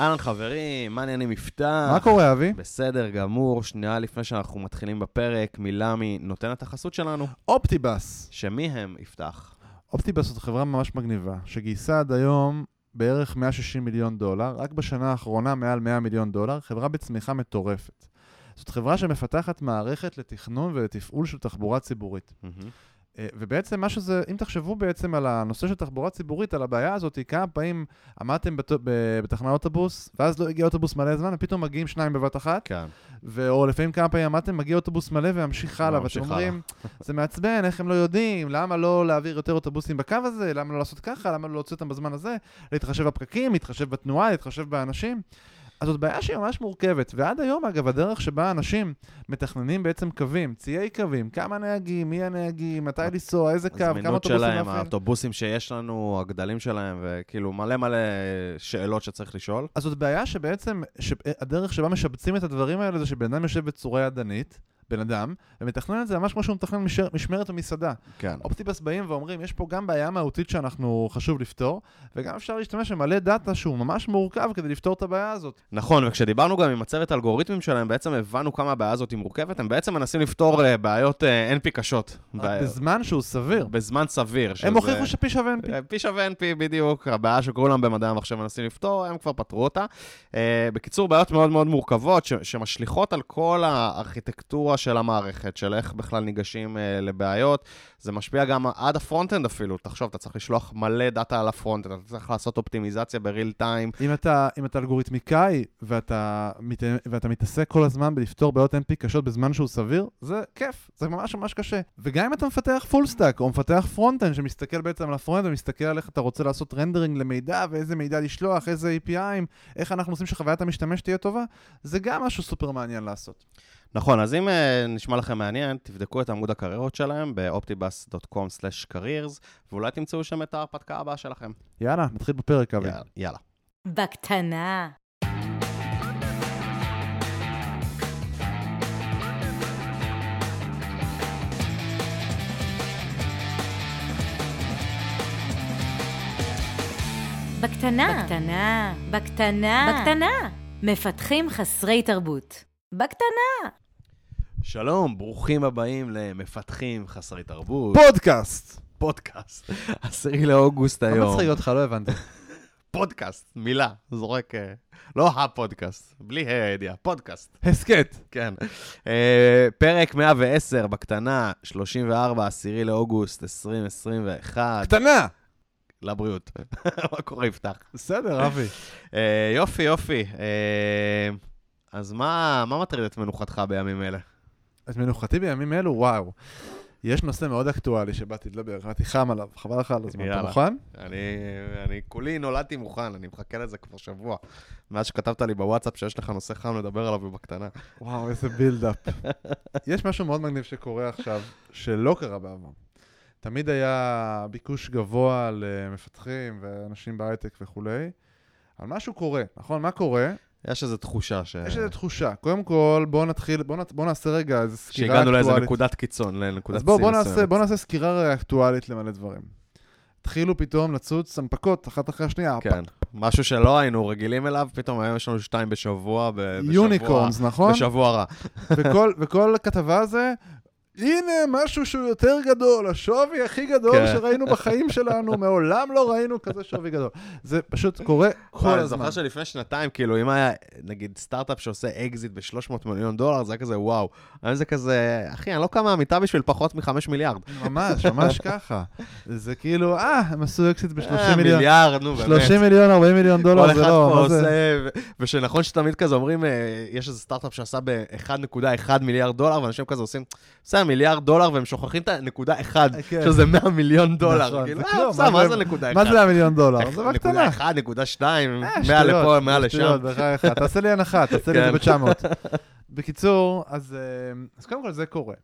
אהלן חברים, מה העניינים יפתח? מה קורה, אבי? בסדר גמור, שנייה לפני שאנחנו מתחילים בפרק, מילה מנותנת החסות שלנו, אופטיבאס. שמי הם יפתח? אופטיבאס זאת חברה ממש מגניבה, שגייסה עד היום בערך 160 מיליון דולר, רק בשנה האחרונה מעל 100 מיליון דולר, חברה בצמיחה מטורפת. זאת חברה שמפתחת מערכת לתכנון ולתפעול של תחבורה ציבורית. מהמם. אה, ובעצם מה שזה, אם תחשבו בעצם על הנושא של תחבורה ציבורית, על הבעיה הזאת, כמה פעמים עמדתם בת- בתחנת אוטובוס, ואז לא הגיע אוטובוס מלא זמן, ופתאום מגיעים שניים בבת אחת, כן. ו- או לפעמים כמה פעמים עמדתם, מגיע אוטובוס מלא וממשיך הלאה, ואתם אומרים, זה מעצבן, איך הם לא יודעים, למה לא להעביר יותר אוטובוסים בקו הזה, למה לא לעשות ככה, למה לא להוציא אותם בזמן הזה, להתחשב בפקקים, להתחשב בתנועה, להתחשב באנשים. אז זאת בעיה שהיא ממש מורכבת, ועד היום אגב, הדרך שבה אנשים מתכננים בעצם קווים, ציי קווים, כמה נהגים, מי הנהגים, מתי לנסוע, איזה קו, כמה הזמינות אוטובוסים שלהם, להפעיל. האוטובוסים שיש לנו, הגדלים שלהם, וכאילו מלא מלא שאלות שצריך לשאול. אז זאת בעיה שבעצם. הדרך שבה משבצים את הדברים האלה זה שבן אדם יושב בצורה ידנית, בן אדם, ומתכנן את זה ממש כמו שהוא מתכנן משר... משמרת ומסעדה. כן. אופטיבס באים ואומרים, יש פה גם בעיה מהותית שאנחנו חשוב לפתור, וגם אפשר להשתמש במלא דאטה שהוא ממש מורכב כדי לפתור את הבעיה הזאת. נכון, וכשדיברנו גם עם הצוות האלגוריתמים שלהם, בעצם הבנו כמה הבעיה הזאת היא מורכבת, הם בעצם מנסים לפתור אה, בעיות אה, NP קשות. בזמן שהוא סביר. בזמן סביר. הם הוכיחו שפי שווה NP. אה, פי שווה NP בדיוק, הבעיה שכולם במדעי המחשב מנסים לפתור, הם כבר פתרו אותה. בקיצור, בעיות מאוד מאוד מורכבות שמשליכות על כל הארכיטקטורה של המערכת, של איך בכלל ניגשים אה, לבעיות. זה משפיע גם עד ה front-end אפילו. תחשוב, אתה צריך לשלוח מלא data על ה front-end, אתה צריך לעשות אופטימיזציה ב real time. אם אתה, אם אתה אלגוריתמיקאי ואתה, מת, ואתה מתעסק כל הזמן בלפתור בעיות NP קשות בזמן שהוא סביר, זה כיף, זה ממש ממש קשה. וגם אם אתה מפתח full stack או מפתח front-end שמסתכל בעצם על ה front ומסתכל על איך אתה רוצה לעשות rendering למידע ואיזה מידע לשלוח, איזה API 'ים, איך אנחנו עושים שחוויית המשתמש תהיה טובה, זה גם משהו סופר מעניין לעשות. נכון, אז אם uh, נשמע לכם מעניין, תבדקו את עמוד הקריירות שלהם ב-optibus.com/careers, ואולי תמצאו שם את ההרפתקה הבאה שלכם. יאללה, נתחיל בפרק, אבי. יאללה. יאללה. בקטנה. בקטנה. בקטנה. בקטנה. בקטנה. מפתחים חסרי תרבות. בקטנה. שלום, ברוכים הבאים למפתחים חסרי תרבות. פודקאסט! פודקאסט. עשירי לאוגוסט מה היום. מצחיק אותך? לא הבנתי. פודקאסט, מילה, זורק... אה, לא הפודקאסט, בלי הידיעה, פודקאסט, הסכת. כן. אה, פרק 110 בקטנה, 34, 10 לאוגוסט 2021. קטנה! לבריאות. מה קורה, יפתח? בסדר, אבי. אה, יופי, יופי. אז מה מה מטריד את מנוחתך בימים אלה? את מנוחתי בימים אלו, וואו. יש נושא מאוד אקטואלי שבאתי לדבר, באתי חם עליו, חבל לך על הזמן. אתה. מוכן? אני, אני כולי נולדתי מוכן, אני מחכה לזה כבר שבוע. מאז שכתבת לי בוואטסאפ שיש לך נושא חם לדבר עליו בקטנה. וואו, איזה בילדאפ. יש משהו מאוד מגניב שקורה עכשיו, שלא קרה בעבר. תמיד היה ביקוש גבוה למפתחים ואנשים בהייטק וכולי, אבל משהו קורה, נכון? מה קורה? יש איזו תחושה ש... יש איזו תחושה. קודם כל, בואו נתחיל, בואו בואו נעשה רגע איזו סקירה אקטואלית. שהגענו לאיזה נקודת קיצון, לנקודת אז בואו בוא נעשה. בוא נעשה סקירה אקטואלית למלא דברים. התחילו פתאום לצוץ הנפקות אחת אחרי השנייה. כן, משהו שלא היינו רגילים אליו, פתאום היום יש לנו שתיים בשבוע, ב- בשבוע... יוניקורנס, נכון? בשבוע רע. וכל, וכל כתבה זה, הנה משהו שהוא יותר גדול, השווי הכי גדול כן. שראינו בחיים שלנו, מעולם לא ראינו כזה שווי גדול. זה פשוט קורה כל אני הזמן. זוכר שלפני שנתיים, כאילו, אם היה, נגיד, סטארט-אפ שעושה אקזיט ב-300 מיליון דולר, זה היה כזה וואו. היום זה כזה, אחי, אני לא קם מהמיטה בשביל פחות מ-5 מיליארד. ממש, ממש ככה. זה כאילו, אה, הם עשו אקסיט ב-30 אה, מיליון. מיליארד, נו, באמת. 30 מיליון, 40 מיליון דולר, אחד זה לא, מה זה? ושנכון שתמיד כזה אומרים, אה, יש איזה סטארט-אפ שעשה ב-1.1 מיליארד דולר, ואנשים כזה עושים, בסדר, מיליארד דולר, והם שוכחים את הנקודה 1, כן. שזה 100 מיליון דולר. נכון, כאילו, זה אה, בסדר, מה זה- נקודה 1? מה זה המיליון דולר? זה בקטנה. נקודה 1, נקודה 2, אה, 100 שטויות, לפה, 100 לשם. תעשה לי הנחה, תעשה לי את כן. זה ב-900. בקיצור, אז אה, קודם כל זה קורה.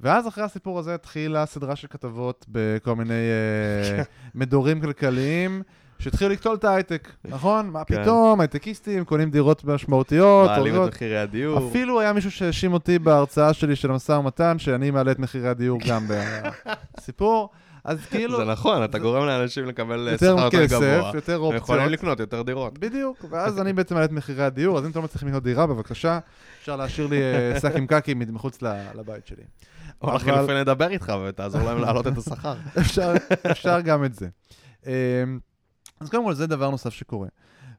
ואז אחרי הסיפור הזה התחילה סדרה של כתבות בכל מיני אה, מדורים כלכליים. שהתחילו לקטול את ההייטק, נכון? מה כן. פתאום, הייטקיסטים קונים דירות משמעותיות, מעלים את. מחירי הדיור. אפילו היה מישהו שהאשים אותי בהרצאה שלי של המשא ומתן, שאני מעלה את מחירי הדיור גם בסיפור. אז כאילו, זה נכון, אתה גורם לאנשים לקבל אה, יותר שכר יותר כסף, גבוה. יותר הם יכולים אופציות. לקנות יותר דירות. בדיוק, ואז אני בעצם מעלה את מחירי הדיור, אז אם אתם לא מצליחים לקנות דירה, בבקשה, אפשר להשאיר לי אה, שק עם קקי מחוץ לבית שלי. או לחילופין לדבר איתך ותעזור להם להעלות את השכר. אפשר, אפשר גם את זה. אז קודם כל, זה דבר נוסף שקורה.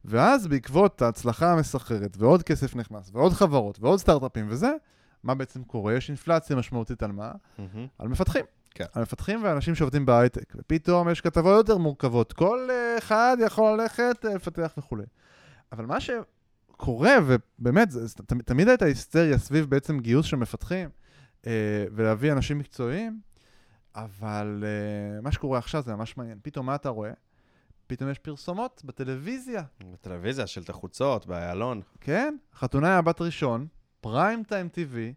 ואז בעקבות ההצלחה המסחררת, ועוד כסף נכנס, ועוד חברות, ועוד סטארט-אפים וזה, מה בעצם קורה? יש אינפלציה משמעותית על מה? מהמם. על מפתחים. כן. על מפתחים ואנשים שעובדים בהייטק. ופתאום יש כתבות יותר מורכבות. כל אה, אחד יכול ללכת אה, לפתח וכולי. אבל מה שקורה, ובאמת, זה, זה, תמיד, תמיד הייתה היסטריה סביב בעצם גיוס של מפתחים, אה, ולהביא אנשים מקצועיים, אבל אה, מה שקורה עכשיו זה ממש מעניין. פתאום מה אתה רואה? פתאום יש פרסומות בטלוויזיה, בטלוויזיה, שלטי חוצות, באיילון. כן? חתונה היה בת ראשון, פריים טיים טיווי,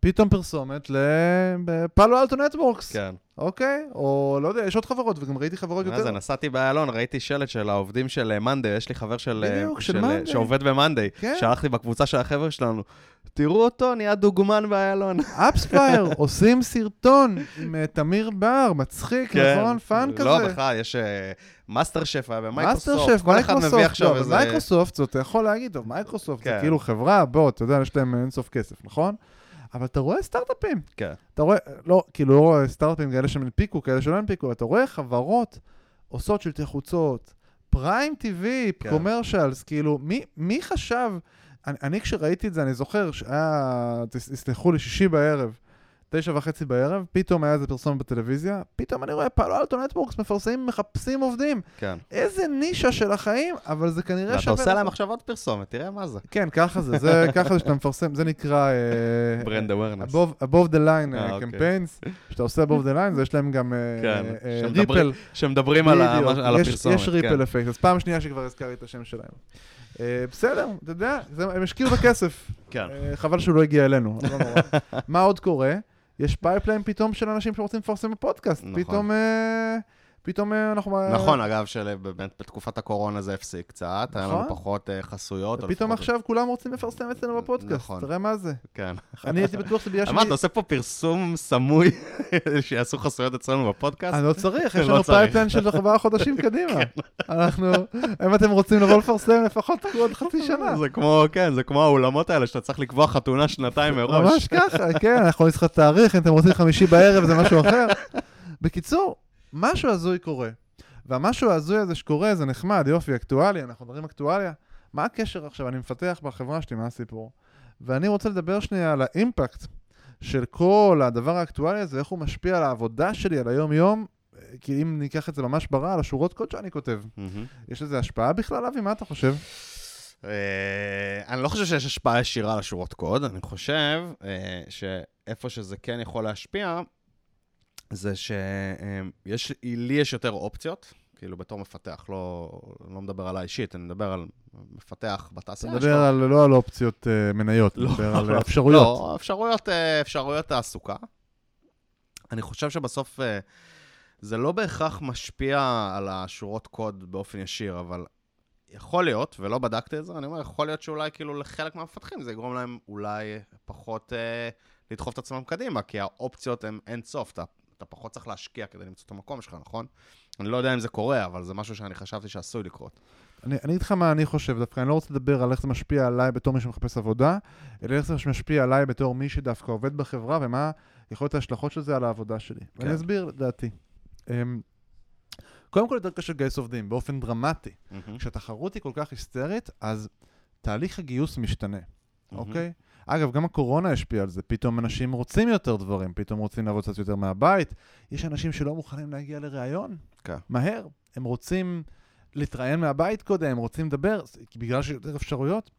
פתאום פרסומת לפאלו אלטו נטוורקס. כן. אוקיי? או לא יודע, יש עוד חברות, וגם ראיתי חברות יותר. נסעתי באיילון, ראיתי שלט של העובדים של מאנדיי, יש לי חבר של... אה, בדיוק, של Monday. שעובד במאנדיי. כן. שלחתי בקבוצה של החבר'ה שלנו, תראו אותו, נהיה דוגמן באיילון. AppsFlyer, עושים סרטון עם אה, תמיר בר, מצחיק, נכון? fun כזה. לא, בכלל, יש אה, מאסטר שף היה במייקרוסופט, כל אחד מביא עכשיו לא, איזה... מייקרוסופט, אתה יכול להגיד, טוב, מייקרוסופט זה כן. כאילו חברה, בוא, אתה יודע, יש להם אינסוף כסף, נכון? אבל אתה רואה סטארט-אפים. כן. אתה רואה, לא, כאילו לא רואה סטארט-אפים כאלה שהם הנפיקו, כאלה שלא הנפיקו, אתה רואה חברות עושות שלטי חוצות, prime TV, כן. commercials, כאילו, מי, מי חשב, אני, אני כשראיתי את זה, אני זוכר שהיה, תס- תסלחו לי, שישי בערב, תשע וחצי בערב, פתאום היה איזה פרסום בטלוויזיה, פתאום אני רואה Palo Alto Networks, מפרסמים, מחפשים עובדים. כן. איזה נישה של החיים, אבל זה כנראה ואתה שווה... עושה להם. עכשיו עוד פרסומת, תראה מה זה. כן, ככה זה, זה ככה זה שאתה מפרסם, זה נקרא... אה, brand awareness. above, the line אה, אה, אוקיי. campaigns, שאתה עושה above the line, זה יש להם גם אה, כן, אה, ripple. שמדברים על הפרסומת. יש. ripple effect, אז פעם שנייה שכבר הזכרתי את השם שלהם. אה, בסדר, אתה יודע, הם השקיעו בכסף. כן. אה, חבל שהוא לא הגיע אלינו, לא נורא. מה עוד קורה? יש pipeline פתאום של אנשים שרוצים לפרסם בפודקאסט. נכון. פתאום... אה, פתאום אה, אנחנו... נכון, אגב, שבאמת בתקופת הקורונה זה הפסיק קצת, היה לנו נכון. פחות אה, חסויות. או פתאום לפחות- עכשיו כולם רוצים לפרסם אצלנו בפודקאסט, נכון. תראה מה זה. כן. אני הייתי בטוח שזה בגלל שאני... אתה עושה פה פרסום סמוי שיעשו חסויות אצלנו בפודקאסט? אני לא צריך, יש לא לנו צריך. pipeline של ארבעה חודשים קדימה. אנחנו, אם אתם רוצים לבוא לפרסם, לפחות תקראו עוד חצי שנה. זה כמו, כן, זה כמו האולמות האלה שאתה צריך לקבוע חתונה שנתיים מראש. ממש ככה, כן, אנחנו לך תאריך, אם אתם רוצים חמישי בערב זה משהו אחר. בקיצור, משהו הזוי קורה. והמשהו ההזוי הזה שקורה זה נחמד, יופי, אקטואליה, אנחנו מדברים אקטואליה. מה הקשר עכשיו? אני מפתח בחברה שלי, מה הסיפור? ואני רוצה לדבר שנייה על האימפקט של כל הדבר האקטואלי הזה, איך הוא משפיע על העבודה שלי, על היום-יום, כי אם ניקח את זה ממש ברע, על השורות קוד שאני כותב. מהמם. יש לזה השפעה בכלל, אבי? מה אתה חושב? אה, אני לא חושב שיש השפעה ישירה על השורות קוד, אני חושב אה, שאיפה שזה כן יכול להשפיע, זה שיש, לי יש יותר אופציות, כאילו בתור מפתח, לא, לא מדבר עליי אישית, אני מדבר על מפתח אתה בתעשייה. מדבר על, לא על אופציות אה, מניות, אתה לא, מדבר על לא, אפשרויות. לא, אפשרויות, אה, אפשרויות תעסוקה. אני חושב שבסוף אה, זה לא בהכרח משפיע על השורות קוד באופן ישיר, אבל יכול להיות, ולא בדקתי את זה, אני אומר, יכול להיות שאולי כאילו לחלק מהמפתחים זה יגרום להם אולי פחות אה, לדחוף את עצמם קדימה, כי האופציות הן אין סוף, אתה, אתה פחות צריך להשקיע כדי למצוא את המקום שלך, נכון? אני לא יודע אם זה קורה, אבל זה משהו שאני חשבתי שעשוי לקרות. אני אגיד לך מה אני חושב, דווקא אני לא רוצה לדבר על איך זה משפיע עליי בתור מי שמחפש עבודה, אלא איך זה משפיע עליי בתור מי שדווקא עובד בחברה, ומה יכול להיות ההשלכות של זה על העבודה שלי. כן. ואני אסביר לדעתי. אמ, קודם כל יותר קשה לגייס עובדים, באופן דרמטי. מהמם. כשהתחרות היא כל כך היסטרית, אז תהליך הגיוס משתנה. אוקיי? אגב, גם הקורונה השפיעה על זה, פתאום אנשים רוצים יותר דברים, פתאום רוצים לעבוד קצת יותר מהבית. יש אנשים שלא מוכנים להגיע לראיון, כן. מהר. הם רוצים להתראיין מהבית קודם, הם רוצים לדבר, בגלל שיש יותר אפשרויות.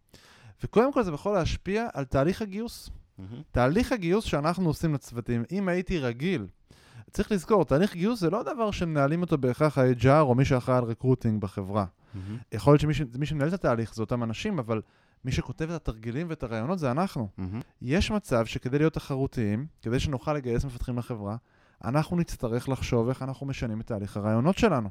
וקודם כל זה יכול להשפיע על תהליך הגיוס. מהמם. תהליך הגיוס שאנחנו עושים לצוותים, אם הייתי רגיל, צריך לזכור, תהליך גיוס זה לא דבר שמנהלים אותו בהכרח ה-HR או מי שאחראי על רקרוטינג בחברה. מהמם. יכול להיות שמי שמנהל את התהליך זה אותם אנשים, אבל מי שכותב את התרגילים ואת הרעיונות זה אנחנו. מהמם. יש מצב שכדי להיות תחרותיים, כדי שנוכל לגייס מפתחים לחברה, אנחנו נצטרך לחשוב איך אנחנו משנים את תהליך הרעיונות שלנו.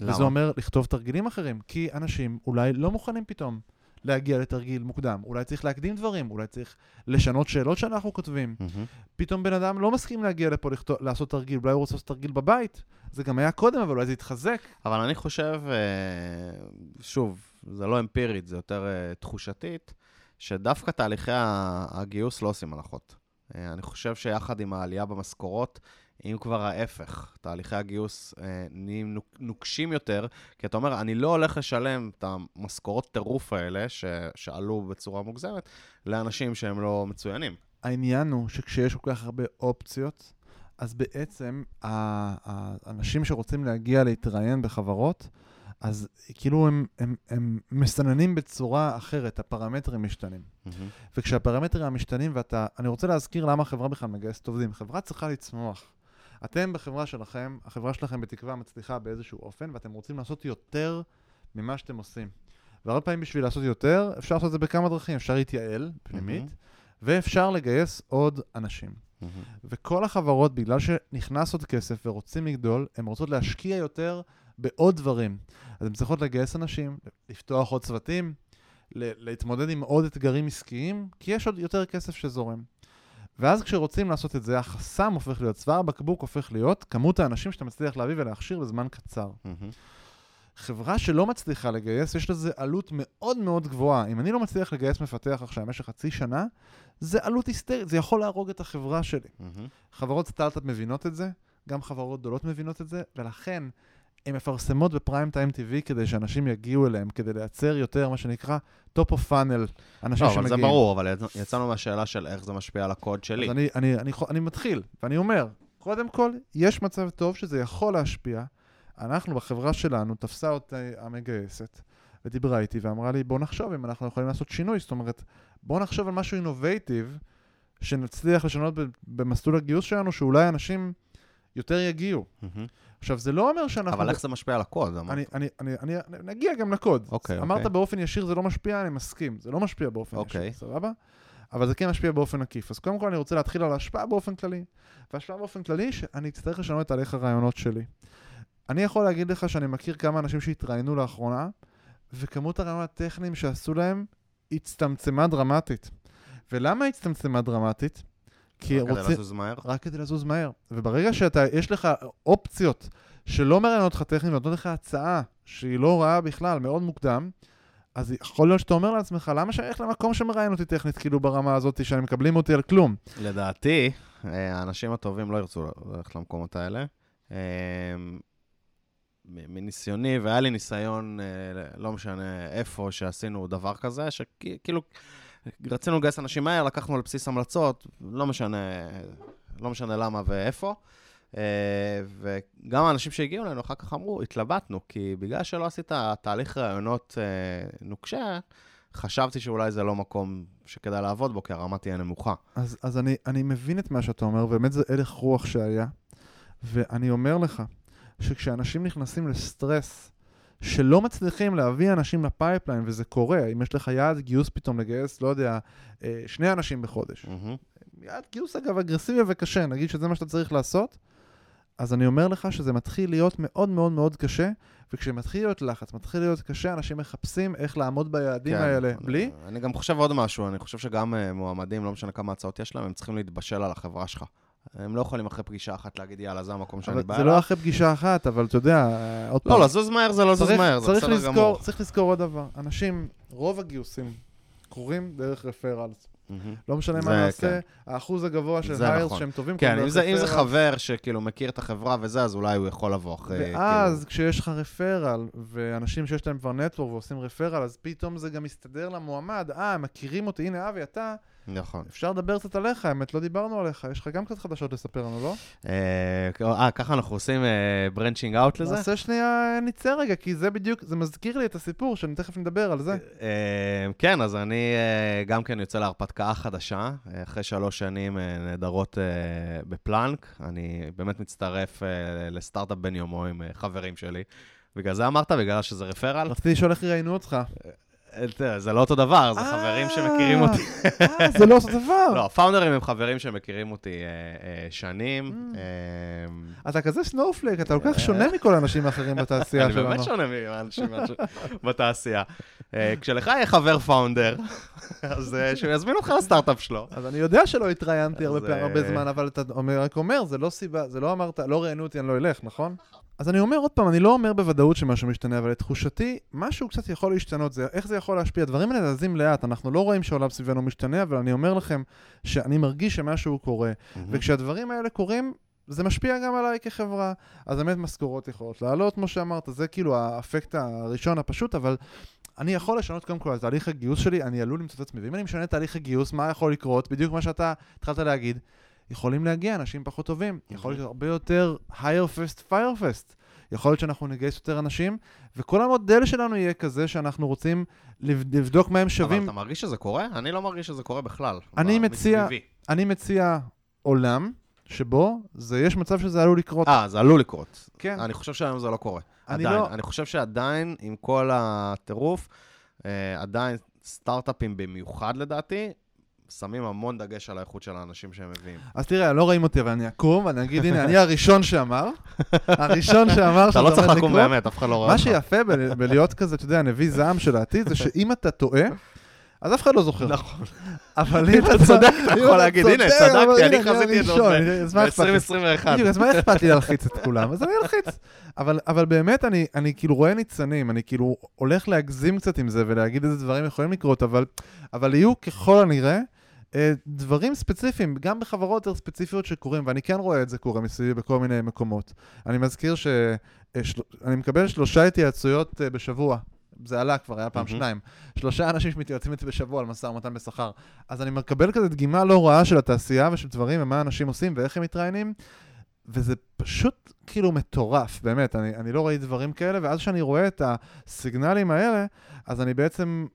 למה? וזה אומר לכתוב תרגילים אחרים, כי אנשים אולי לא מוכנים פתאום להגיע לתרגיל מוקדם, אולי צריך להקדים דברים, אולי צריך לשנות שאלות שאנחנו כותבים. מהמם. פתאום בן אדם לא מסכים להגיע לפה לכתוב, לעשות תרגיל, אולי הוא רוצה לעשות תרגיל בבית, זה גם היה קודם, אבל אולי זה יתחזק. אבל אני חושב, אה, שוב, זה לא אמפירית, זה יותר אה, תחושתית, שדווקא תהליכי הגיוס לא עושים הנחות. אה, אני חושב שיחד עם העלייה במשכורות, אם כבר ההפך, תהליכי הגיוס אה, נהיים נוק- נוקשים יותר, כי אתה אומר, אני לא הולך לשלם את המשכורות טירוף האלה, ש- שעלו בצורה מוגזמת, לאנשים שהם לא מצוינים. העניין הוא שכשיש כל כך הרבה אופציות, אז בעצם האנשים שרוצים להגיע להתראיין בחברות, אז כאילו הם, הם, הם מסננים בצורה אחרת, הפרמטרים משתנים. וכשהפרמטרים המשתנים, ואתה, אני רוצה להזכיר למה החברה בכלל מגייסת עובדים. חברה צריכה לצמוח. אתם בחברה שלכם, החברה שלכם בתקווה מצליחה באיזשהו אופן, ואתם רוצים לעשות יותר ממה שאתם עושים. והרבה פעמים בשביל לעשות יותר, אפשר לעשות את זה בכמה דרכים. אפשר להתייעל פנימית, מהמם. ואפשר לגייס עוד אנשים. וכל החברות, בגלל שנכנס עוד כסף ורוצים לגדול, הן רוצות להשקיע יותר בעוד דברים. אז הן צריכות לגייס אנשים, לפתוח עוד צוותים, להתמודד עם עוד אתגרים עסקיים, כי יש עוד יותר כסף שזורם. ואז כשרוצים לעשות את זה, החסם הופך להיות, צוואר הבקבוק הופך להיות כמות האנשים שאתה מצליח להביא ולהכשיר בזמן קצר. מהמם. חברה שלא מצליחה לגייס, יש לזה עלות מאוד מאוד גבוהה. אם אני לא מצליח לגייס מפתח עכשיו במשך חצי שנה, זה עלות היסטרית, זה יכול להרוג את החברה שלי. מהמם. חברות סטארט-אפ מבינות את זה, גם חברות גדולות מבינות את זה, ולכן הן מפרסמות בפריים טיים TV כדי שאנשים יגיעו אליהם, כדי לייצר יותר, מה שנקרא, top of funnel, אנשים לא, שמגיעים. אבל זה ברור, אבל יצ- יצאנו מהשאלה של איך זה משפיע על הקוד שלי. אז אני, אני, אני, אני מתחיל, ואני אומר, קודם כל, יש מצב טוב שזה יכול להשפיע. אנחנו בחברה שלנו, תפסה אותי המגייסת, ודיברה איתי ואמרה לי, בוא נחשוב אם אנחנו יכולים לעשות שינוי. זאת אומרת, בוא נחשוב על משהו אינובייטיב, שנצליח לשנות במסלול הגיוס שלנו, שאולי אנשים יותר יגיעו. עכשיו, זה לא אומר שאנחנו... אבל איך זה משפיע על הקוד? אמרת. אני, אני, אני, אני, נגיע גם לקוד. אוקיי, אמרת אוקיי. באופן ישיר זה לא משפיע, אני מסכים. זה לא משפיע באופן אוקיי. ישיר, סבבה? אבל זה כן משפיע באופן עקיף. אז קודם כל אני רוצה להתחיל על ההשפעה באופן כללי. וההשפעה באופן כללי, שאני אצטרך לשנות את תהליך הרעיונות שלי. אני יכול להגיד לך שאני מכיר כמה אנשים שהתראיינו לאחרונה, וכמות הרעיונות הטכניים שעשו להם הצטמצמה דרמטית. ולמה הצטמצמה דרמטית? כי רק כדי רוצים... לזוז מהר? רק כדי לזוז מהר. וברגע שאתה, יש לך אופציות שלא מראיינות אותך טכנית ונותנות לך הצעה שהיא לא רעה בכלל, מאוד מוקדם, אז יכול להיות שאתה אומר לעצמך, למה שאני אלך למקום שמראיין אותי טכנית, כאילו ברמה הזאת, שאני מקבלים אותי על כלום? לדעתי, אה, האנשים הטובים לא ירצו ללכת למקומות האלה. אה, מ- מניסיוני, והיה לי ניסיון, אה, לא משנה איפה, שעשינו דבר כזה, שכאילו רצינו לגייס אנשים מהר, לקחנו על בסיס המלצות, לא משנה, לא משנה למה ואיפה. אה, וגם האנשים שהגיעו אלינו אחר כך אמרו, התלבטנו, כי בגלל שלא עשית תהליך ראיונות אה, נוקשה, חשבתי שאולי זה לא מקום שכדאי לעבוד בו, כי הרמה תהיה נמוכה. אז, אז אני, אני מבין את מה שאתה אומר, באמת זה הלך רוח שהיה, ואני אומר לך, שכשאנשים נכנסים לסטרס, שלא מצליחים להביא אנשים ל pipeline, וזה קורה, אם יש לך יעד גיוס פתאום לגייס, לא יודע, אה, שני אנשים בחודש. מהמם. יעד גיוס אגב אגרסיבי וקשה, נגיד שזה מה שאתה צריך לעשות, אז אני אומר לך שזה מתחיל להיות מאוד מאוד מאוד קשה, וכשמתחיל להיות לחץ, מתחיל להיות קשה, אנשים מחפשים איך לעמוד ביעדים כן, האלה. אני- בלי? אני גם חושב עוד משהו, אני חושב שגם אה, מועמדים, לא משנה כמה הצעות יש להם, הם צריכים להתבשל על החברה שלך. הם לא יכולים אחרי פגישה אחת להגיד, יאללה, זה המקום שאני בא זה אליו. לא אחרי פגישה אחת, אבל אתה יודע, אה, עוד פעם. לא, לזוז מהר זה לא לזוז מהר, זה בסדר גמור. צריך לזכור עוד דבר. אנשים, רוב הגיוסים קורים דרך referrals. לא משנה זה מה נעשה, כן. האחוז הגבוה של זה hires נכון. שהם טובים כן, אם זה, זה. חבר שכאילו מכיר את החברה וזה, אז אולי הוא יכול לבוא אחרי... ואז כשיש לך referral, ואנשים שיש להם כבר network ועושים referral, אז פתאום זה גם מסתדר למועמד, אה, מכירים אותי, הנה אבי, אתה, כאילו... נכון. אפשר לדבר קצת עליך, האמת, לא דיברנו עליך, יש לך גם קצת חדשות לספר לנו, לא? אה, אה, ככה אנחנו עושים branching out לזה? נעשה שנייה, נצא רגע, כי זה בדיוק, זה מזכיר לי את הסיפור, שאני תכף נדבר על זה. אה, כן, אז אני אה, גם כן יוצא להרפתקה חדשה, אה, אחרי שלוש שנים אה, נהדרות אה, בפלאנק. אני באמת מצטרף אה, לסטארט-אפ בן יומו עם אה, חברים שלי. בגלל זה אמרת? בגלל שזה referral? רציתי לשאול איך ראיינו אותך. אה, זה לא אותו דבר, זה חברים שמכירים אותי. אה, זה לא אותו דבר. לא, ה founder ים הם חברים שמכירים אותי אה, אה, שנים. אה, אתה כזה snowflake, אתה כל כך שונה מכל האנשים האחרים בתעשייה אני שלנו. באמת שונה מהאנשים בתעשייה. אה, כשלך יהיה חבר פאונדר, אז אה, שהוא יזמין אותך לסטארט-אפ שלו. אז אני יודע שלא התראיינתי הרבה אה, זמן, אבל אתה רק אומר, זה לא סיבה, זה לא אמרת, לא ראיינו אותי, אני לא אלך, נכון? אז אני אומר עוד פעם, אני לא אומר בוודאות שמשהו משתנה, אבל לתחושתי, משהו קצת יכול להשתנות, זה, איך זה יכול להשפיע? הדברים האלה זזים לאט, אנחנו לא רואים שהעולם סביבנו משתנה, אבל אני אומר לכם שאני מרגיש שמשהו קורה, וכשהדברים האלה קורים, זה משפיע גם עליי כחברה. אז באמת משכורות יכולות לעלות, כמו שאמרת, זה כאילו האפקט הראשון הפשוט, אבל אני יכול לשנות קודם כל את תהליך הגיוס שלי, אני עלול למצוא את עצמי. ואם אני משנה את תהליך הגיוס, מה יכול לקרות? בדיוק מה שאתה התחלת להגיד. יכולים להגיע אנשים פחות טובים, יכול להיות הרבה יותר higher fest, fire fest. יכול להיות שאנחנו נגייס יותר אנשים, וכל המודל שלנו יהיה כזה שאנחנו רוצים לבד- לבדוק מה הם אבל שווים. אתה מרגיש שזה קורה? אני לא מרגיש שזה קורה בכלל. אני מציע-. אני מציע עולם שבו זה, יש מצב שזה עלול לקרות. אה, זה עלול לקרות. כן. אני חושב שהיום זה לא קורה. אני עדיין. לא- אני חושב שעדיין, עם כל הטירוף, אה, עדיין סטארט-אפים במיוחד לדעתי, שמים המון דגש על האיכות של האנשים שהם מביאים. אז תראה, לא רואים אותי, אבל אני אקום, ואני אגיד, הנה, אני הראשון שאמר, הראשון שאמר אתה שזה לא צריך לקום. באמת, אף אחד לא רואה מה אותך. שיפה ב- בלהיות כזה, אתה יודע, נביא זעם של העתיד, זה שאם אתה טועה, אז אף אחד לא זוכר. נכון. אבל אם אתה צודק, אתה יכול להגיד, הנה, צדקתי, אני חזיתי את זה הראשון, עוד אז מה אכפת לי? ב-2021. בדיוק, אז מה אכפת לי להלחיץ את כולם? אז אני אלחיץ. אבל, באמת, אני, כאילו רואה ניצנים, אני כאילו הולך להגזים קצת עם זה ולהגיד איזה דברים יכולים לקרות, אבל, יהיו ככל הנראה אה, דברים ספציפיים, גם בחברות יותר ספציפיות שקורים, ואני כן רואה את זה קורה מסביבי בכל מיני מקומות. אני מזכיר שאני מקבל שלושה התייעצויות אה, בשבוע. זה עלה כבר, היה פעם מהמם. שניים. שלושה אנשים שמתייעצים איתי בשבוע על משא ומתן בשכר. אז אני מקבל כזה דגימה לא רעה של התעשייה ושל דברים ומה אנשים עושים ואיך הם מתראיינים, וזה פשוט כאילו מטורף, באמת, אני, אני לא ראיתי דברים כאלה, ואז כשאני רואה את הסיגנלים האלה, אז אני בעצם,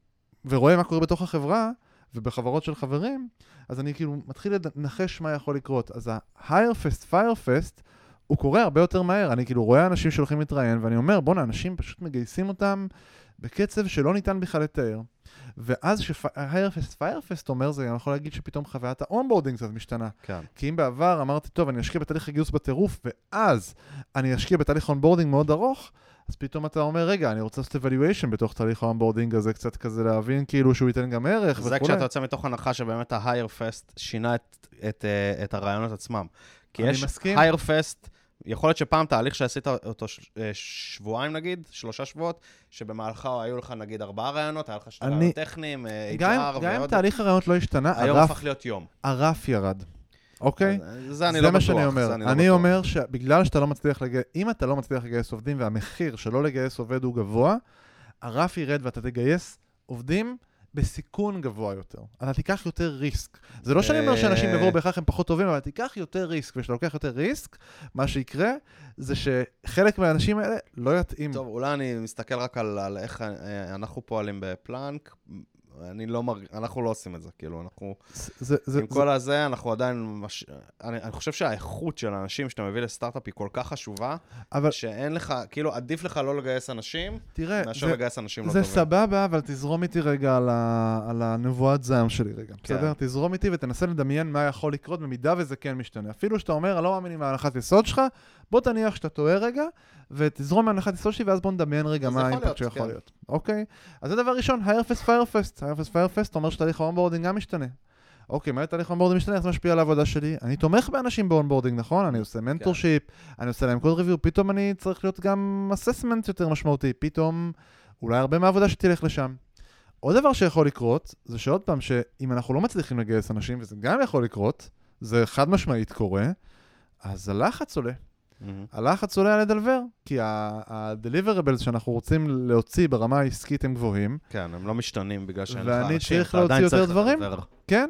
ורואה מה קורה בתוך החברה, ובחברות של חברים, אז אני כאילו מתחיל לנחש מה יכול לקרות. אז ה-higher fest, fire fest, הוא קורה הרבה יותר מהר. אני כאילו רואה אנשים שהולכים להתראיין, ואני אומר, בואנה, אנשים פשוט מגייסים אותם בקצב שלא ניתן בכלל לתאר. ואז fire fast אומר, זה גם יכול להגיד שפתאום חוויית ה-onboarding קצת משתנה. כן. כי אם בעבר אמרתי, טוב, אני אשקיע בתהליך הגיוס בטירוף, ואז אני אשקיע בתהליך onboarding מאוד ארוך, אז פתאום אתה אומר, רגע, אני רוצה לעשות evaluation בתוך תהליך ה onboarding הזה, קצת כזה להבין כאילו שהוא ייתן גם ערך וכולי. זה כשאתה יוצא מתוך הנחה שבאמת fast שינה את, את, אה, את הרעיונות עצמם. כי אני יש מסכים. fast, יכול להיות שפעם תהליך שעשית אותו אה, שבועיים נגיד, שלושה שבועות, שבמהלכה היו לך נגיד ארבעה רעיונות, היה לך שני רעיונות טכניים, אה, HR גם אם ועוד... תהליך הרעיונות לא השתנה, היום הרף- הפך להיות יום. הרף ירד, אוקיי? אז זה אני זה לא מה בטוח. שאני זה אומר. אני לא אני בטוח. אומר שבגלל שאתה לא מצליח לגייס, אם אתה לא מצליח לגייס עובדים והמחיר שלא לגייס עובד הוא גבוה, הרף ירד ואתה תגייס עובדים בסיכון גבוה יותר. אתה תיקח יותר ריסק. זה לא שאני אומר שאנשים אה. יבואו בהכרח הם פחות טובים, אבל תיקח יותר ריסק, וכשאתה לוקח יותר ריסק, מה שיקרה זה שחלק מהאנשים האלה לא יתאים. טוב, אולי אני מסתכל רק על, על איך אה, אנחנו פועלים בפלאנק. אני לא מרג... אנחנו לא עושים את זה, כאילו, אנחנו... זה, זה, זה, עם כל הזה, אנחנו עדיין... מש... אני, אני חושב שהאיכות של האנשים שאתה מביא לסטארט-אפ היא כל כך חשובה, אבל שאין לך, כאילו, עדיף לך לא לגייס אנשים, תראה, מאשר זה, לגייס אנשים לא זה טובים. סבבה, אבל תזרום איתי רגע על, ה... על הנבואת זעם שלי רגע, כן. בסדר? תזרום איתי ותנסה לדמיין מה יכול לקרות במידה וזה כן משתנה. אפילו שאתה אומר, אני לא מאמין עם ההנחת יסוד שלך, בוא תניח שאתה טועה רגע, ותזרום מהנחת יסוד שלי, ואז בוא נדמיין רגע מה ה impact שיכול כן. להיות. אוקיי? אז זה דבר ראשון, היירפסט פיירפסט. היירפסט פיירפסט אומר שתהליך ה onboarding גם משתנה. אוקיי, מה תהליך ה onboarding משתנה? איך זה משפיע על העבודה שלי? אני תומך באנשים ב onboarding, נכון? אני עושה mentorship, אני עושה להם code review, פתאום אני צריך להיות גם assessment יותר משמעותי, פתאום אולי הרבה מהעבודה שתלך לשם. עוד דבר שיכול לקרות, זה שעוד פעם, שאם אנחנו לא מצליחים לגייס אנשים, וזה גם יכול לקרות, זה חד משמעית קורה, אז הלחץ עולה. מהמם. הלחץ עולה על לדלבר, כי ה-deliverables שאנחנו רוצים להוציא ברמה העסקית הם גבוהים, כן, הם לא משתנים בגלל שאין לך ואני אנשים, צריך אתה להוציא יותר צריך דברים. כן?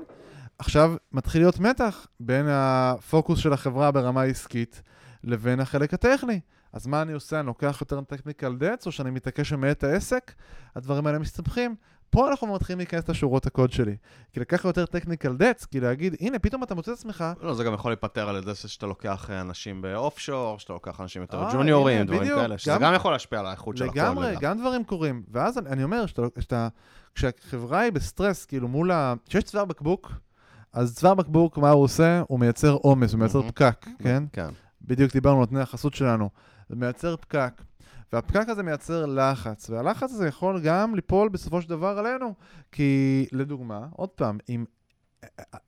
עכשיו מתחיל להיות מתח בין הפוקוס של החברה ברמה העסקית לבין החלק הטכני. אז מה אני עושה? אני לוקח יותר technical debts, או שאני מתעקש את העסק? הדברים האלה מסתבכים. פה אנחנו מתחילים להיכנס לשורות הקוד שלי. כי לקח יותר technical debts, כי להגיד, הנה, פתאום אתה מוצא את עצמך, לא, זה גם יכול להיפתר על ידי זה שאתה לוקח אה, אנשים ב offshore, שאתה לוקח אנשים יותר אה, ג'וניורים, הנה, דברים בדיוק. כאלה, שזה גם- גם יכול להשפיע על האיכות של הקוד. לגמרי. גם דברים קורים. ואז אני, אני אומר, שאתה, שאתה, כשהחברה היא בסטרס, כאילו מול ה... כשיש צוואר בקבוק, אז צוואר בקבוק, מה הוא עושה? הוא מייצר עומס, הוא מייצר מהמם. פקק, כן? כן. בדיוק דיברנו על נותני החסות שלנו. זה מייצר פקק. והפקק הזה מייצר לחץ, והלחץ הזה יכול גם ליפול בסופו של דבר עלינו. כי, לדוגמה, עוד פעם, עם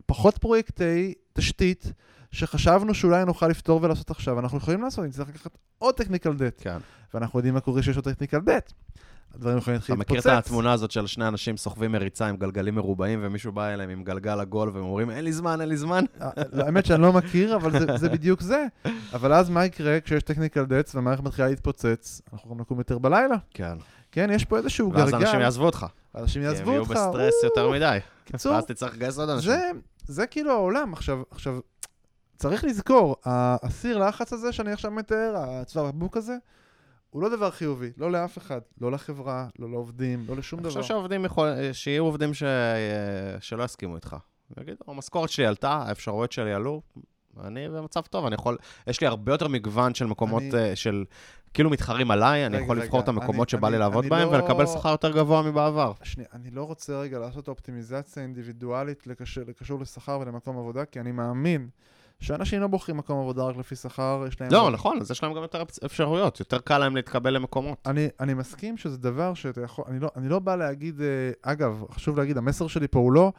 פחות פרויקטי תשתית שחשבנו שאולי נוכל לפתור ולעשות עכשיו, אנחנו יכולים לעשות, נצטרך לקחת עוד טכניקל דט. כן. ואנחנו יודעים מה קורה שיש עוד טכניקל דט. הדברים יכולים להתחיל אתה מכיר להתפוצץ. את התמונה הזאת של שני אנשים סוחבים מריצה עם גלגלים מרובעים, ומישהו בא אליהם עם גלגל עגול, והם אומרים, אין לי זמן, אין לי זמן? אה, לא, האמת שאני לא מכיר, אבל זה, זה בדיוק זה. אבל אז מה יקרה כשיש technical debts והמערכת מתחילה להתפוצץ? אנחנו גם נקום יותר בלילה. כן. כן, יש פה איזשהו גלגל. ואז אנשים יעזבו אותך. אנשים כי הם יעזבו יהיו אותך. בסטרס יותר מדי. קיצור, ואז תצטרך לגייס עוד אנשים. זה, זה כאילו העולם. עכשיו, עכשיו, צריך לזכור, הסיר לחץ הזה שאני עכשיו מתאר, הצוואר הבקבוק הזה, הוא לא דבר חיובי, לא לאף אחד, לא לחברה, לא לעובדים, לא לשום אני דבר. חושב שהעובדים יכול... שיהיו עובדים ש... שלא יסכימו איתך. יגידו, המשכורת שלי עלתה, האפשרויות שלי עלו, אני במצב טוב, אני יכול... יש לי הרבה יותר מגוון של מקומות אני- אה, של... כאילו מתחרים עליי, אני רגע, יכול רגע, לבחור את המקומות אני- שבא לי אני- לעבוד אני בהם לא- ולקבל שכר יותר גבוה מבעבר. שנייה, אני לא רוצה רגע לעשות אופטימיזציה אינדיבידואלית לקשר, לקשור לשכר ולמקום עבודה, כי אני מאמין שאנשים לא בוחרים מקום עבודה רק לפי שכר, יש להם... לא, נכון, אז יש להם גם יותר אפשרויות, יותר קל להם להתקבל למקומות. אני, אני מסכים שזה דבר שאתה יכול, אני לא, אני לא בא להגיד, אה, אגב, חשוב להגיד, המסר שלי פה הוא לא,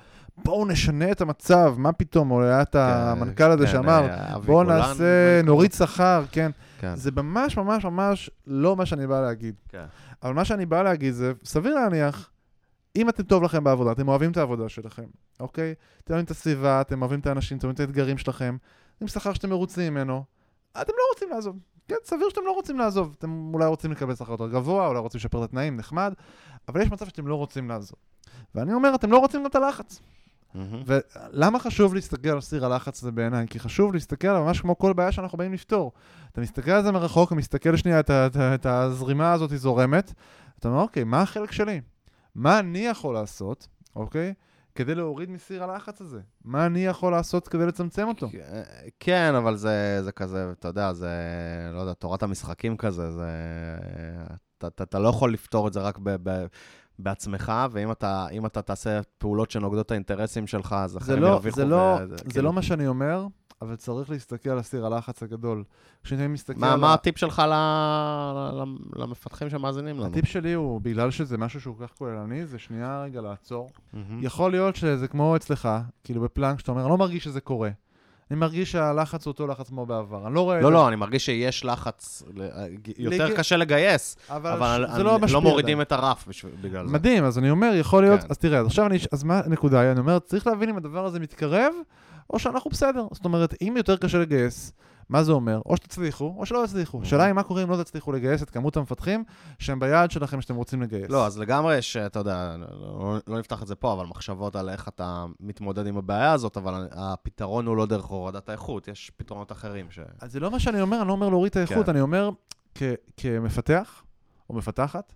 בואו נשנה את המצב, מה פתאום, או היה את המנכ"ל הזה כן, שאמר, אה, בואו נעשה, נוריד שכר, כן. כן. זה ממש ממש ממש לא מה שאני בא להגיד. כן. אבל מה שאני בא להגיד זה, סביר להניח, אם אתם טוב לכם בעבודה, אתם אוהבים את העבודה שלכם, אוקיי? אתם אוהבים את הסביבה, אתם אוהבים את האנשים, אתם אוהבים את האתגרים שלכם, עם שכר שאתם מרוצים ממנו, אתם לא רוצים לעזוב. כן, סביר שאתם לא רוצים לעזוב. אתם אולי רוצים לקבל שכר יותר גבוה, אולי רוצים לשפר את התנאים, נחמד, אבל יש מצב שאתם לא רוצים לעזוב. ואני אומר, אתם לא רוצים גם את הלחץ. מהמם. ולמה חשוב להסתכל על סיר הלחץ הזה בעיניי? כי חשוב להסתכל על ממש כמו כל בעיה שאנחנו באים לפתור. אתה מסתכל על זה מרחוק, מסתכל שנייה את, את, את הזרימה הזאת זורמת, אתה אומר, אוקיי, מה החלק שלי? מה אני יכול לעשות, אוקיי? כדי להוריד מסיר הלחץ הזה? מה אני יכול לעשות כדי לצמצם אותו? כן, אבל זה, זה כזה, אתה יודע, זה, לא יודע, תורת המשחקים כזה, זה... אתה, אתה, אתה לא יכול לפתור את זה רק ב, ב, בעצמך, ואם אתה, אתה תעשה פעולות שנוגדות את האינטרסים שלך, אז זה אחרים לא, ירוויחו. זה, לא, וזה, זה כאילו- לא מה שאני אומר, אבל צריך להסתכל על סיר הלחץ הגדול. כשאני מסתכל מה, על... מה הטיפ שלך ל, ל, למפתחים שמאזינים לנו? הטיפ שלי הוא, בגלל שזה משהו שהוא כל כך כוללני, זה שנייה רגע לעצור. מהמם. יכול להיות שזה כמו אצלך, כאילו בפלנק, שאתה אומר, אני לא מרגיש שזה קורה. אני מרגיש שהלחץ הוא אותו לחץ כמו בעבר. אני לא רואה לא. לא, אני מרגיש שיש לחץ, ל- יותר לג- קשה לגייס, אבל, לא. לא מורידים. את הרף בשביל- בגלל זה. מדהים, אז אני אומר, יכול להיות, כן. אז תראה, אז עכשיו אני, אז מה הנקודה? אני אומר, צריך להבין אם הדבר הזה מתקרב, או שאנחנו בסדר. זאת אומרת, אם יותר קשה לגייס, מה זה אומר? או שתצליחו, או שלא תצליחו. השאלה היא מה קורה אם לא תצליחו לגייס את כמות המפתחים שהם ביעד שלכם שאתם רוצים לגייס. לא, אז לגמרי יש, אתה יודע, לא, לא נפתח את זה פה, אבל מחשבות על איך אתה מתמודד עם הבעיה הזאת, אבל הפתרון הוא לא דרך הורדת האיכות, יש פתרונות אחרים ש... אז זה לא מה שאני אומר, אני לא אומר להוריד את האיכות, כן. אני אומר, כ- כמפתח או מפתחת,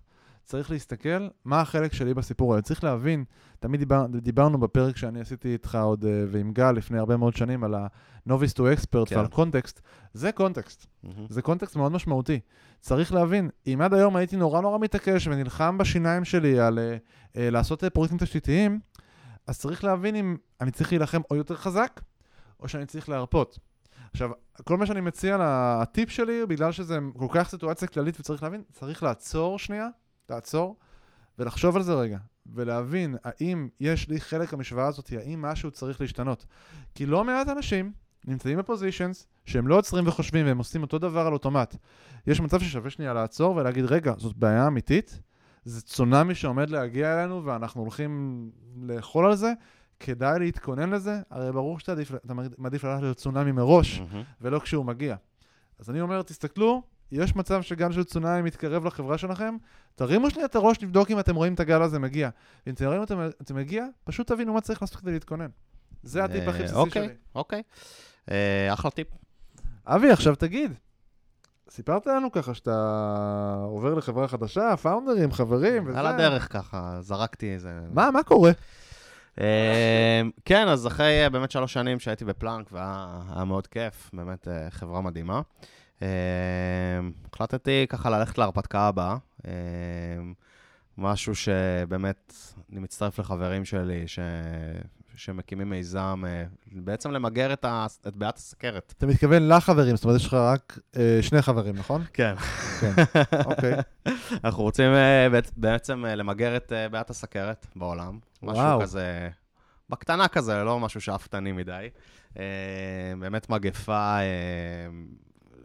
צריך להסתכל מה החלק שלי בסיפור הזה. צריך להבין, תמיד דיבר, דיברנו בפרק שאני עשיתי איתך עוד אה, ועם גל לפני הרבה מאוד שנים על ה-Novice to Expert כן. ועל קונטקסט, זה קונטקסט. מהמם. זה קונטקסט מאוד משמעותי. צריך להבין, אם עד היום הייתי נורא נורא מתעקש ונלחם בשיניים שלי על אה, אה, לעשות פרויקטים תשתיתיים, אז צריך להבין אם אני צריך להילחם או יותר חזק, או שאני צריך להרפות. עכשיו, כל מה שאני מציע, הטיפ שלי, בגלל שזה כל כך סיטואציה כללית וצריך להבין, צריך לעצור שנייה, לעצור, ולחשוב על זה רגע, ולהבין האם יש לי חלק המשוואה הזאת, האם משהו צריך להשתנות. כי לא מעט אנשים נמצאים בפוזיישנס שהם לא עוצרים וחושבים והם עושים אותו דבר על אוטומט. יש מצב ששווה שנייה לעצור ולהגיד, רגע, זאת בעיה אמיתית, זה צונאמי שעומד להגיע אלינו ואנחנו הולכים לאכול על זה, כדאי להתכונן לזה, הרי ברור שאתה עדיף, אתה מעדיף ללכת לצונאמי מראש, מהמם. ולא כשהוא מגיע. אז אני אומר, תסתכלו, יש מצב שגל של צונאמי מתקרב לחברה שלכם, תרימו שנייה את הראש, לבדוק אם אתם רואים את הגל הזה מגיע. אם אתם רואים את זה מגיע, פשוט תבינו מה צריך לעשות כדי להתכונן. זה הטיפ הכי אה, בסיסי אוקיי, שלי. אוקיי. אה, אחלה טיפ. אבי, עכשיו תגיד, סיפרת לנו ככה שאתה עובר לחברה חדשה, פאונדרים, חברים וזה. על הדרך ככה, זרקתי איזה... מה, מה קורה? אה, כן, אז אחרי אה, באמת שלוש שנים שהייתי בפלאנק, והיה היה מאוד כיף, באמת אה, חברה מדהימה. אה, החלטתי ככה ללכת להרפתקה הבאה. אה, משהו שבאמת, אני מצטרף לחברים שלי, ש... שמקימים מיזם, אה, בעצם למגר את, ה, את בעיית הסכרת. אתה מתכוון לחברים, זאת אומרת, יש לך רק אה, שני חברים, נכון? כן. כן. אוקיי. אנחנו רוצים אה, בעצ- בעצם אה, למגר את אה, בעיית הסכרת בעולם. משהו וואו. כזה, בקטנה כזה, לא משהו שאפתני מדי. אה, באמת מגפה, אה,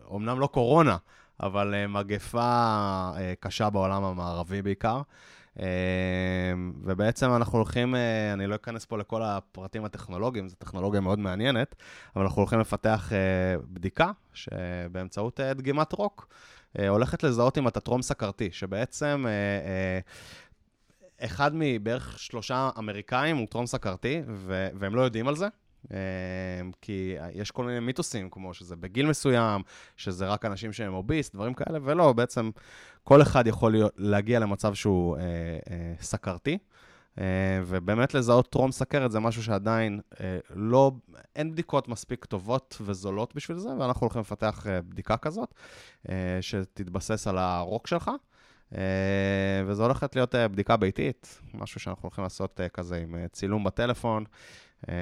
אומנם לא קורונה, אבל אה, מגפה אה, קשה בעולם המערבי בעיקר. אה, ובעצם אנחנו הולכים, אני לא אכנס פה לכל הפרטים הטכנולוגיים, זו טכנולוגיה מאוד מעניינת, אבל אנחנו הולכים לפתח בדיקה שבאמצעות דגימת רוק הולכת לזהות אם אתה טרום סכרתי, שבעצם אחד מבערך שלושה אמריקאים הוא טרום סכרתי, והם לא יודעים על זה. אה, כי יש כל מיני מיתוסים, כמו שזה בגיל מסוים, שזה רק אנשים שהם אוביסט, דברים כאלה, ולא, בעצם כל אחד יכול להיות, להגיע למצב שהוא אה, אה, סכרתי. אה, ובאמת לזהות טרום סכרת זה משהו שעדיין אה, לא, אין בדיקות מספיק טובות וזולות בשביל זה, ואנחנו הולכים לפתח אה, בדיקה כזאת, אה, שתתבסס על הרוק שלך. אה, וזו הולכת להיות אה, בדיקה ביתית, משהו שאנחנו הולכים לעשות אה, כזה עם אה, צילום בטלפון. אה,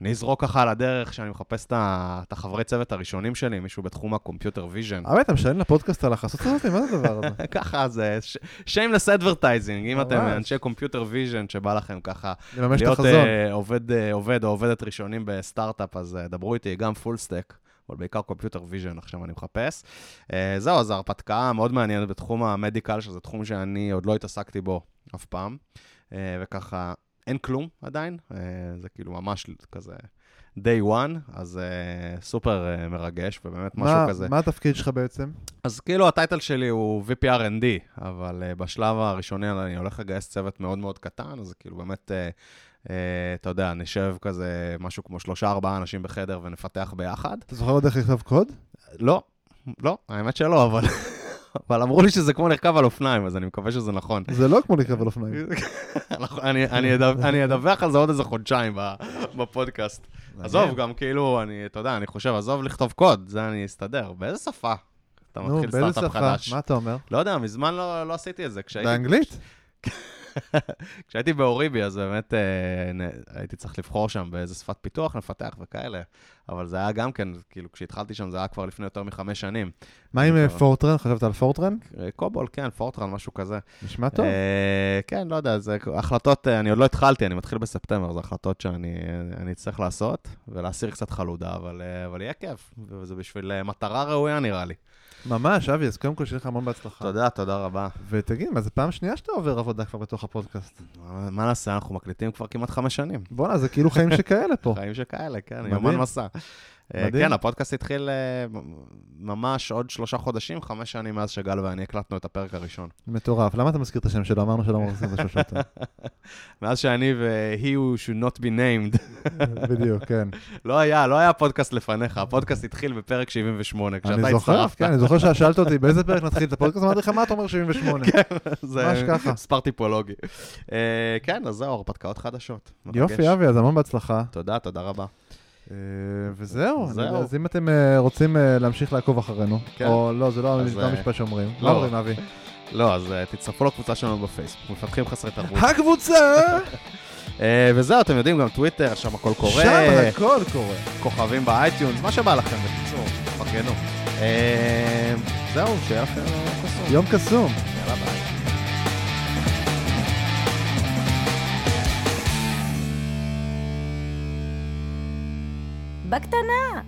אני אזרוק ככה על הדרך שאני מחפש את החברי צוות הראשונים שלי, מישהו בתחום ה computer vision. אבל אתה משלם לפודקאסט על החסות הזאת? מה זה הדבר הזה? ככה זה shameless advertising, אם אתם. אנשי computer vision שבא לכם ככה להיות. אה, עובד, אה, או עובדת ראשונים בסטארט-אפ, אז אה, דברו איתי, גם full stack, אבל בעיקר computer vision עכשיו אני מחפש. אה, זהו, אז ההרפתקה מאוד מעניינת בתחום ה medical, שזה תחום שאני עוד לא התעסקתי בו אף פעם, אה, וככה אין כלום עדיין, אה, זה כאילו ממש כזה day one, אז אה, סופר אה, מרגש, ובאמת משהו מה- כזה. מה התפקיד שלך בעצם? אז כאילו הטייטל שלי הוא VPRND, אבל בשלב הראשוני אני הולך לגייס צוות מאוד מאוד קטן, אז כאילו באמת, uh, אתה יודע, נשב כזה משהו כמו שלושה-ארבעה אנשים בחדר ונפתח ביחד. אתה זוכר עוד איך לכתוב קוד? לא, לא, האמת שלא, אבל, אבל אמרו לי שזה כמו לרכב על אופניים, אז אני מקווה שזה נכון. זה לא כמו לקרב על אופניים. אנחנו- אני- אני אדו- אני אדווח על זה עוד איזה חודשיים בפודקאסט. עזוב, גם כאילו, אני, אתה יודע, אני חושב, עזוב לכתוב קוד, זה אני אסתדר. באיזה שפה אתה נו, מתחיל באיזה סטארט-אפ שפה? חדש? מה אתה אומר? לא יודע, מזמן לא, לא עשיתי את זה. באנגלית? כשהייתי באוריבי, אז באמת אה, הייתי צריך לבחור שם באיזה שפת פיתוח לפתח וכאלה. אבל זה היה גם כן, כאילו, כשהתחלתי שם זה היה כבר לפני יותר מחמש שנים. מה עם אה, פורטרן? חשבת על פורטרן? אה, קובול, כן, פורטרן, משהו כזה. נשמע טוב. כן, לא יודע, זה החלטות, אני עוד לא התחלתי, אני מתחיל בספטמבר, זה החלטות שאני אני אצטרך לעשות, ולהסיר קצת חלודה, אבל, יהיה כיף, וזה בשביל מטרה ראויה נראה לי. ממש, אבי, אז קודם כל שיהיה לך המון בהצלחה. תודה, תודה רבה. ותגיד, מה זה פעם שנייה שאתה עובר עבודה כבר בתוך הפודקאסט? מה- נעשה, אנחנו מקליטים כבר כמעט חמש שנים. בואנה, זה כאילו חיים שכאלה פה. חיים שכאלה, כן. יומן מסע. אה, מדהים. כן, הפודקאסט התחיל אה, ממש עוד שלושה חודשים, חמש שנים מאז שגל ואני הקלטנו את הפרק הראשון. מטורף. למה אתה מזכיר את השם שלו? אמרנו שלא אמרנו את שלו. מאז שאני ו-he who should not be named, בדיוק, כן. לא היה, לא היה פודקאסט לפניך, הפודקאסט התחיל בפרק 78, כשאתה אני זוכר, הצטרפת. כן, אני זוכר ששאלת אותי באיזה פרק נתחיל את הפודקאסט, אמרתי לך, מה אתה אומר 78? זה ממש ככה. מספר טיפולוגי. אה, כן, אז זהו, הרפתקאות חדשות. יופי, אבי, אז המון בהצלחה. תודה, תודה רבה. אה, וזהו, אז אם אתם אה, רוצים אה, להמשיך לעקוב אחרינו, כן. או לא, זה לא לא המשפט שאומרים. לא. מה אומרים, אבי? לא, אז תצטרפו לקבוצה שלנו בפייסבוק, מפתחים חסרי תרבות. הקבוצה! וזהו, אתם יודעים, גם טוויטר, שם הכל קורה. שם הכל קורה. כוכבים ב iTunes, מה שבא לכם, בקיצור, תפרגנו. זהו, שיהיה לכם יום קסום. יום קסום. יאללה ביי. בקטנה,